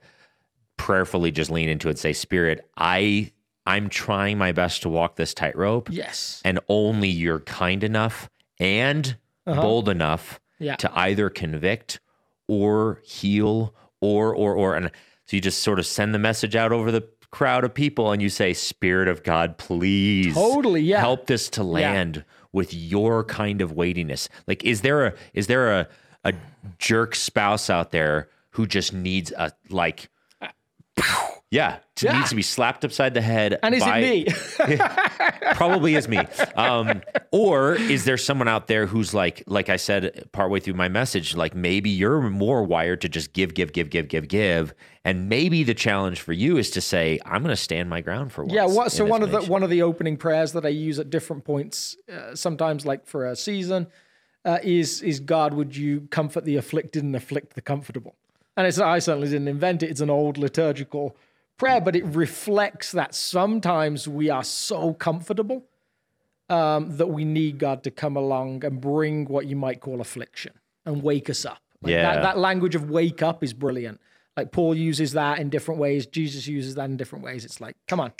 prayerfully just lean into it and say, Spirit, I I'm trying my best to walk this tightrope, Yes. and only you're kind enough and bold enough Uh-huh. Yeah. to either convict or heal or or or and so you just sort of send the message out over the crowd of people and you say spirit of god please Totally, yeah. help this to land with your kind of weightiness like is there a is there a a jerk spouse out there who just needs a like yeah, Yeah. needs to be slapped upside the head. And is by- it me? probably is me. Um, or is there someone out there who's like, like I said partway through my message, like maybe you're more wired to just give, give, give, give, give, give, and maybe the challenge for you is to say, I'm going to stand my ground for once. Yeah, what, so one of the one of the opening prayers that I use at different points, uh, sometimes like for a season, uh, is is God, would you comfort the afflicted and afflict the comfortable? And it's I certainly didn't invent it. It's an old liturgical prayer, but it reflects that sometimes we are so comfortable um, that we need God to come along and bring what you might call affliction and wake us up. Like Yeah. that, that language of wake up is brilliant. Like Paul uses that in different ways. Jesus uses that in different ways. It's like, come on,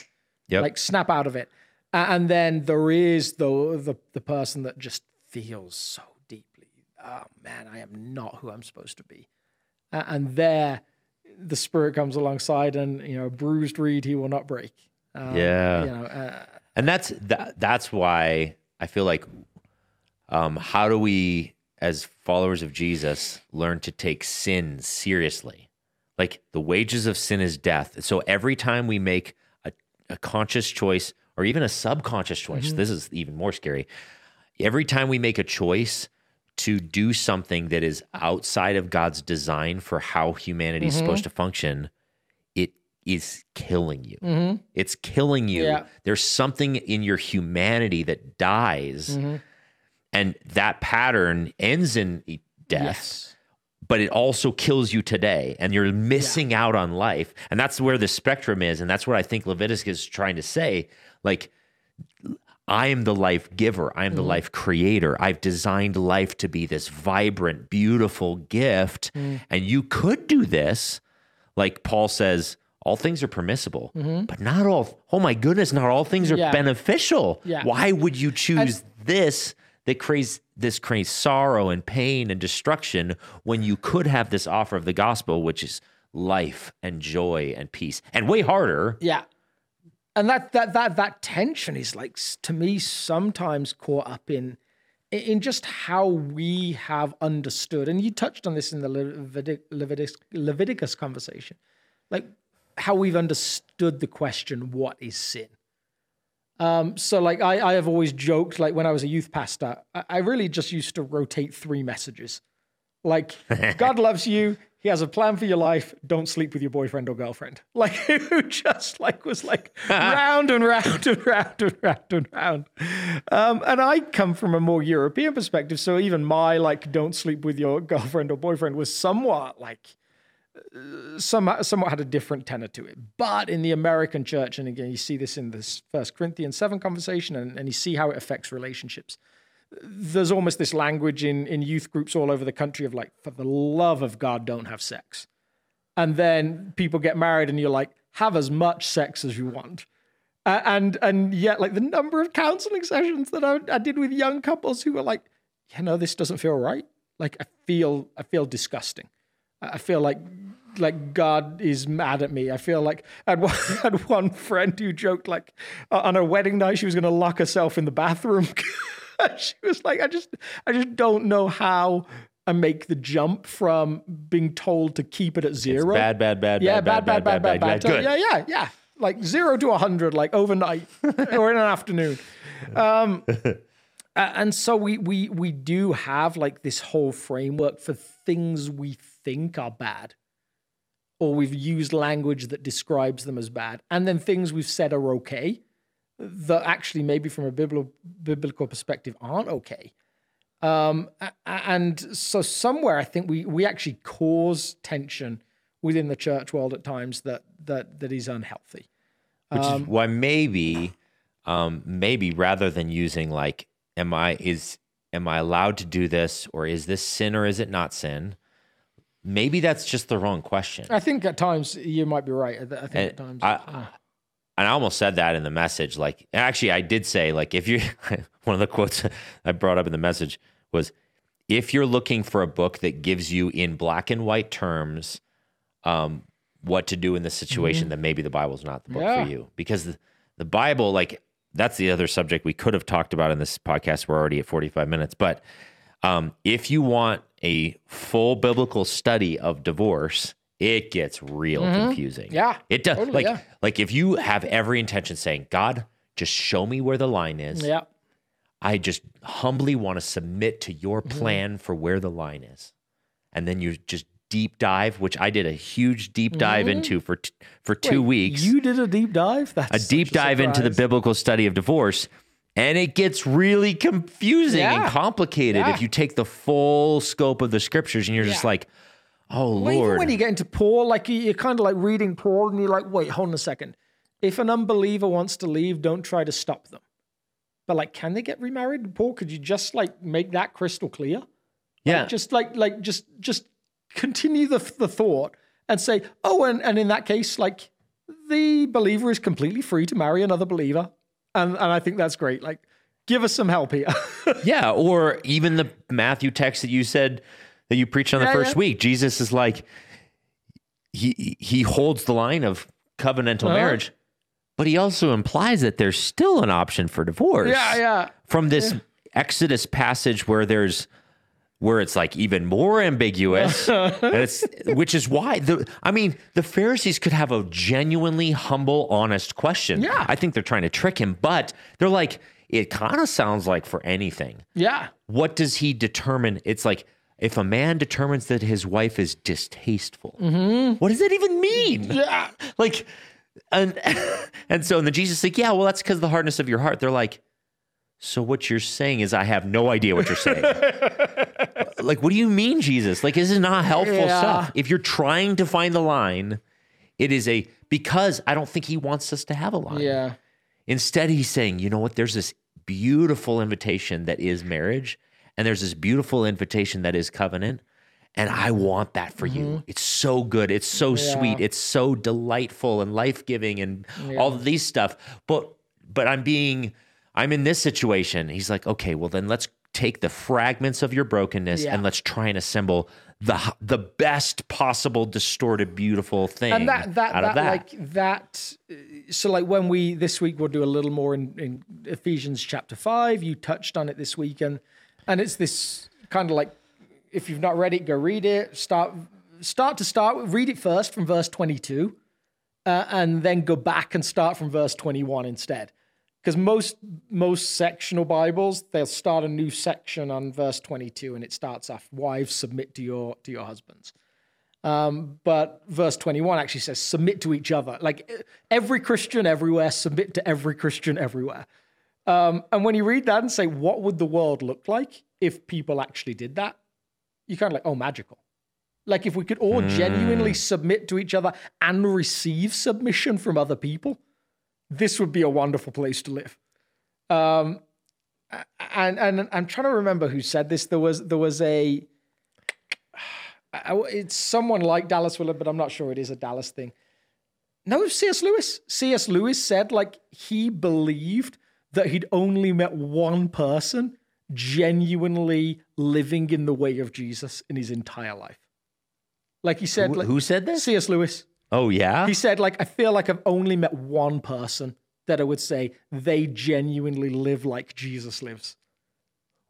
Yep. like snap out of it. And then there is the the the person that just feels so deeply. Oh man, I am not who I'm supposed to be. And there, the spirit comes alongside, and you know, bruised reed he will not break. Um, Yeah. you know, uh, and that's that, that's why I feel like um, how do we as followers of Jesus learn to take sin seriously? Like the wages of sin is death. So every time we make a, a conscious choice or even a subconscious choice, this is even more scary. Every time we make a choice to do something that is outside of God's design for how humanity is supposed mm-hmm. to function, it is killing you. Mm-hmm. It's killing you. Yeah. There's something in your humanity that dies, mm-hmm. and that pattern ends in death. yes. But it also kills you today, and you're missing out on life. And that's where the spectrum is, and that's what I think Leviticus is trying to say. Like, I am the life giver. I am the mm. life creator. I've designed life to be this vibrant, beautiful gift. Mm. And you could do this. Like Paul says, all things are permissible, mm-hmm. but not all. Oh my goodness, not all things are Yeah. beneficial. Yeah. Why would you choose this that creates this creates sorrow and pain and destruction when you could have this offer of the gospel, which is life and joy and peace, and way harder. Yeah. And that that that that tension is like to me sometimes caught up in in just how we have understood, and you touched on this in the Levitic, Leviticus, Leviticus conversation, like how we've understood the question, what is sin? Um, so like I, I have always joked, like when I was a youth pastor, I, I really just used to rotate three messages. Like God loves you, he has a plan for your life, don't sleep with your boyfriend or girlfriend. Like who just like was like round and round and round and round and round. Um, and I come from a more European perspective, so even my like don't sleep with your girlfriend or boyfriend was somewhat like some, somewhat had a different tenor to it. But in the American church, and again, you see this in this First Corinthians 7 conversation, and, and you see how it affects relationships. There's almost this language in, in youth groups all over the country of like, for the love of God, don't have sex. And then people get married, and you're like, have as much sex as you want. Uh, and and yet, like the number of counseling sessions that I, I did with young couples who were like, yeah, know, this doesn't feel right. Like I feel I feel disgusting. I I feel like like God is mad at me. I feel like I had one, had one friend who joked like uh, on her wedding night she was going to lock herself in the bathroom. she was like, I just I just don't know how I make the jump from being told to keep it at zero. Bad, bad, bad, yeah, bad, bad, bad, bad, bad, Good. Yeah, yeah, yeah. Like zero to a hundred, like overnight or in an afternoon. Um, and so we we we do have like this whole framework for things we think are bad or we've used language that describes them as bad and then things we've said are okay that actually maybe from a biblical biblical perspective aren't okay um, and so somewhere I think we we actually cause tension within the church world at times that that that is unhealthy. Which um, is why maybe um, maybe rather than using like am I is am I allowed to do this or is this sin or is it not sin? Maybe that's just the wrong question. I think at times you might be right. I think and at times. I, uh, and I almost said that in the message. Like, actually, I did say, like, if you, one of the quotes I brought up in the message was, if you're looking for a book that gives you in black and white terms um, what to do in this situation, mm-hmm. then maybe the Bible's not the book yeah. for you. Because the, the Bible, like, that's the other subject we could have talked about in this podcast. We're already at 45 minutes. But um, if you want a full biblical study of divorce, it gets real mm-hmm. confusing. Yeah. It does. Totally, like, yeah. like if you have every intention saying, God, just show me where the line is. Yeah. I just humbly want to submit to your mm-hmm. plan mm-hmm. for where the line is. And then you just deep dive, which I did a huge deep dive mm-hmm. into for t- for two Wait, weeks. You did a deep dive? That's a deep dive a into the biblical study of divorce. And it gets really confusing yeah. and complicated yeah. if you take the full scope of the scriptures and you're just like, oh, well, Lord. Even when you get into Paul, like you're kind of like reading Paul and you're like, wait, hold on a second. If an unbeliever wants to leave, don't try to stop them. But like, can they get remarried? Paul, could you just like make that crystal clear? Yeah. Like, just like, like, just, just continue the, the thought and say, oh, and, and in that case, like the believer is completely free to marry another believer. And, and I think that's great. Like, give us some help here. yeah. Or even the Matthew text that you said that you preached on the yeah, first yeah. week. Jesus is like, he, he holds the line of covenantal uh-huh. marriage, but he also implies that there's still an option for divorce. Yeah. Yeah. From this yeah. Exodus passage where there's where it's like even more ambiguous. which is why the I mean, the Pharisees could have a genuinely humble, honest question. Yeah. I think they're trying to trick him, but they're like, it kind of sounds like for anything. Yeah. What does he determine? It's like if a man determines that his wife is distasteful, mm-hmm. what does that even mean? Yeah. Like, and and so and then Jesus is like, yeah, well, that's because of the hardness of your heart. They're like, so what you're saying is I have no idea what you're saying. like, what do you mean, Jesus? Like, this is not helpful yeah. stuff. If you're trying to find the line, it is a because I don't think he wants us to have a line. Yeah. Instead, he's saying, you know what? There's this beautiful invitation that is marriage, and there's this beautiful invitation that is covenant. And I want that for mm-hmm. you. It's so good. It's so yeah. sweet. It's so delightful and life giving and yeah. all of these stuff. But but I'm being I'm in this situation. He's like, okay, well then let's take the fragments of your brokenness yeah. and let's try and assemble the the best possible distorted beautiful thing and that that, that, that, like that so like when we this week we'll do a little more in, in ephesians chapter 5 you touched on it this week and and it's this kind of like if you've not read it go read it. Start start to start read it first from verse 22 uh, and then go back and start from verse 21 instead. Because most most sectional bibles they'll start a new section on verse 22 and it starts off wives submit to your to your husbands. Um, but verse 21 actually says submit to each other. Like every christian everywhere submit to every christian everywhere um, and when you read that and say what would the world look like if people actually did that you're kind of like oh magical like if we could all mm. genuinely submit to each other and receive submission from other people this would be a wonderful place to live. Um, and and I'm trying to remember who said this. There was there was a it's someone like Dallas Willard, but I'm not sure it is a Dallas thing. No, C.S. Lewis. C.S. Lewis said like he believed that he'd only met one person genuinely living in the way of Jesus in his entire life. Like he said, who, like, who said this? C.S. Lewis. Oh yeah. He said, like, I feel like I've only met one person that I would say they genuinely live like Jesus lives.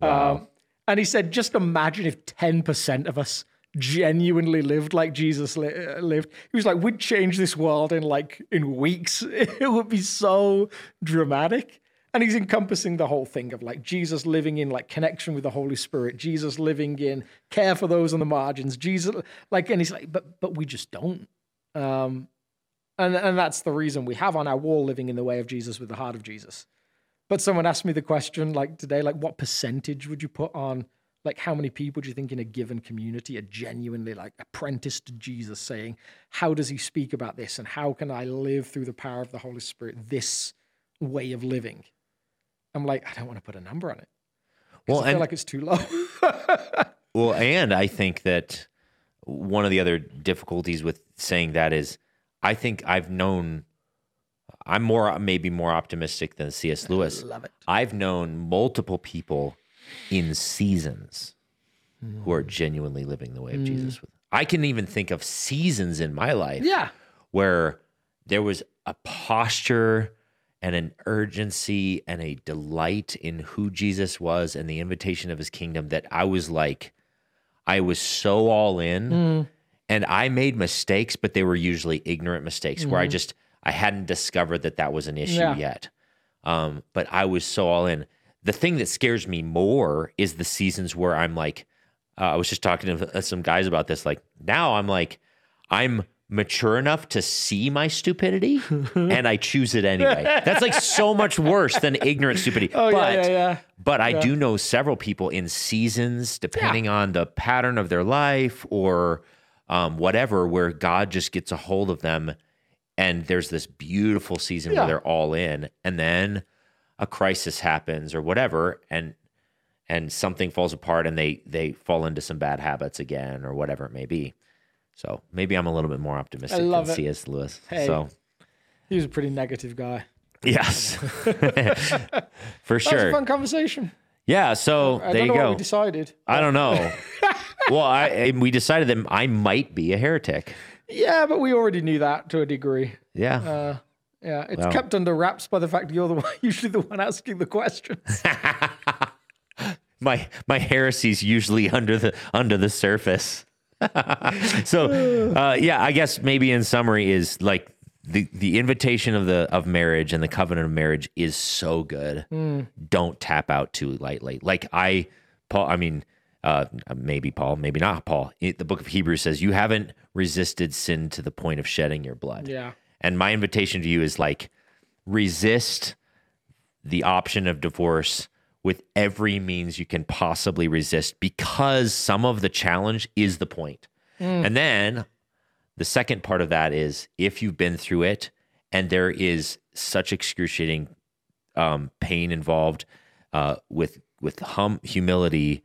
Wow. Um, and he said, just imagine if 10% of us genuinely lived like Jesus li- uh, lived. He was like, we'd change this world in like in weeks. it would be so dramatic. And he's encompassing the whole thing of like Jesus living in like connection with the Holy Spirit, Jesus living in care for those on the margins, Jesus like, and he's like, but but we just don't. Um, and and that's the reason we have on our wall living in the way of Jesus with the heart of Jesus. But someone asked me the question like today, like what percentage would you put on like how many people do you think in a given community are genuinely like apprenticed to Jesus saying, how does he speak about this and how can I live through the power of the Holy Spirit this way of living? I'm like, I don't want to put a number on it. Well, I feel and like it's too low. well, and I think that one of the other difficulties with saying that is, I think I've known. I'm more maybe more optimistic than C.S. Lewis. I love it. I've known multiple people in seasons who are hmm. genuinely living the way of hmm. Jesus. I can even think of seasons in my life yeah. where there was a posture and an urgency and a delight in who Jesus was and the invitation of his kingdom that I was like, I was so all in. And I made mistakes, but they were usually ignorant mistakes where I just, I hadn't discovered that that was an issue Yeah. yet. Um, but I was so all in. The thing that scares me more is the seasons where I'm like, uh, I was just talking to uh, some guys about this. Like now I'm like, I'm mature enough to see my stupidity and I choose it anyway. That's like so much worse than ignorant stupidity. Oh, but, yeah, yeah, yeah. but I do know several people in seasons, depending on the pattern of their life or um, whatever, where God just gets a hold of them. And there's this beautiful season where they're all in. And then a crisis happens or whatever. And and something falls apart and they they fall into some bad habits again or whatever it may be. So maybe I'm a little bit more optimistic than it. C.S. Lewis. Hey. So He was a pretty negative guy. yes, for sure. That was a fun conversation. Yeah. So I there don't you know go. what we decided. I don't know. well, I we decided that I might be a heretic. Yeah, but we already knew that to a degree. Yeah. Uh, yeah, it's Well. kept under wraps by the fact you're the one, usually the one asking the questions. my my heresy's usually under the under the surface. so uh, yeah, I guess maybe in summary is like the the invitation of the of marriage and the covenant of marriage is so good. Don't tap out too lightly. Like I, Paul. I mean, uh, maybe Paul, maybe not Paul. It, the book of Hebrews says you haven't resisted sin to the point of shedding your blood. Yeah. And my invitation to you is like resist the option of divorce with every means you can possibly resist because some of the challenge is the point. And then the second part of that is if you've been through it and there is such excruciating um, pain involved uh, with with hum, humility,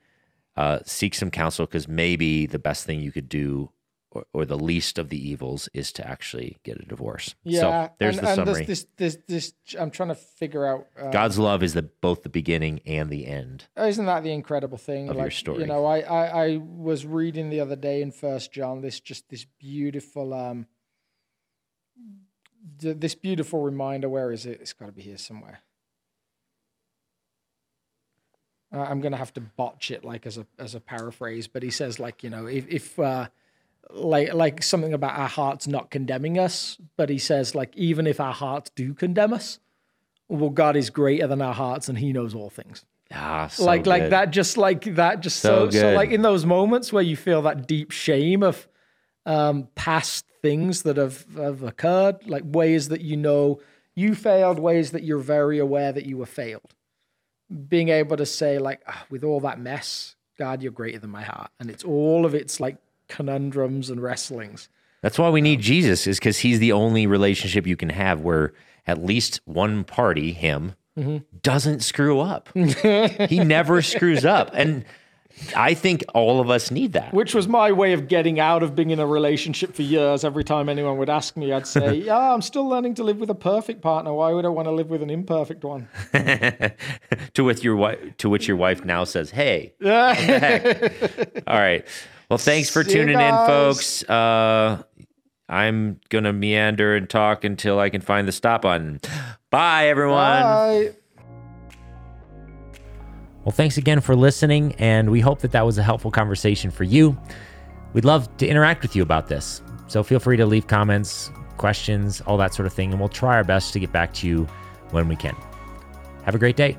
uh, seek some counsel because maybe the best thing you could do or, or the least of the evils is to actually get a divorce. Yeah. so there's and, the and summary. This, this, this, this, I'm trying to figure out. Uh, God's love is the both the beginning and the end. isn't that the incredible thing? Of like, your story. You know, I, I, I was reading the other day in First John this just this beautiful um th- this beautiful reminder. Where is it? It's got to be here somewhere. Uh, I'm gonna have to botch it like as a as a paraphrase, but he says like you know if if uh, like like something about our hearts not condemning us, but he says like even if our hearts do condemn us, well God is greater than our hearts and He knows all things. Ah, so like like that just like that just So so so, like in those moments where you feel that deep shame of um past things that have have occurred like ways that you know you failed ways that you're very aware that you were failed. Being able to say like "Ah, with all that mess god you're greater than my heart. And it's all of its like conundrums and wrestlings That's why we need Jesus, is because he's the only relationship you can have where at least one party, him, Mm-hmm. doesn't screw up. he never screws up. And I think all of us need that. which was my way of getting out of being in a relationship for years. Every time anyone would ask me, I'd say, "Yeah, I'm still learning to live with a perfect partner. Why would I want to live with an imperfect one?" to which your wife to which your wife now says, Hey, what the heck? all right. Well, thanks for See you tuning in, folks. Uh I'm gonna meander and talk until I can find the stop button. Bye everyone. Bye. Well, thanks again for listening, and we hope that that was a helpful conversation for you. We'd love to interact with you about this. So feel free to leave comments, questions, all that sort of thing, and we'll try our best to get back to you when we can. Have a great day.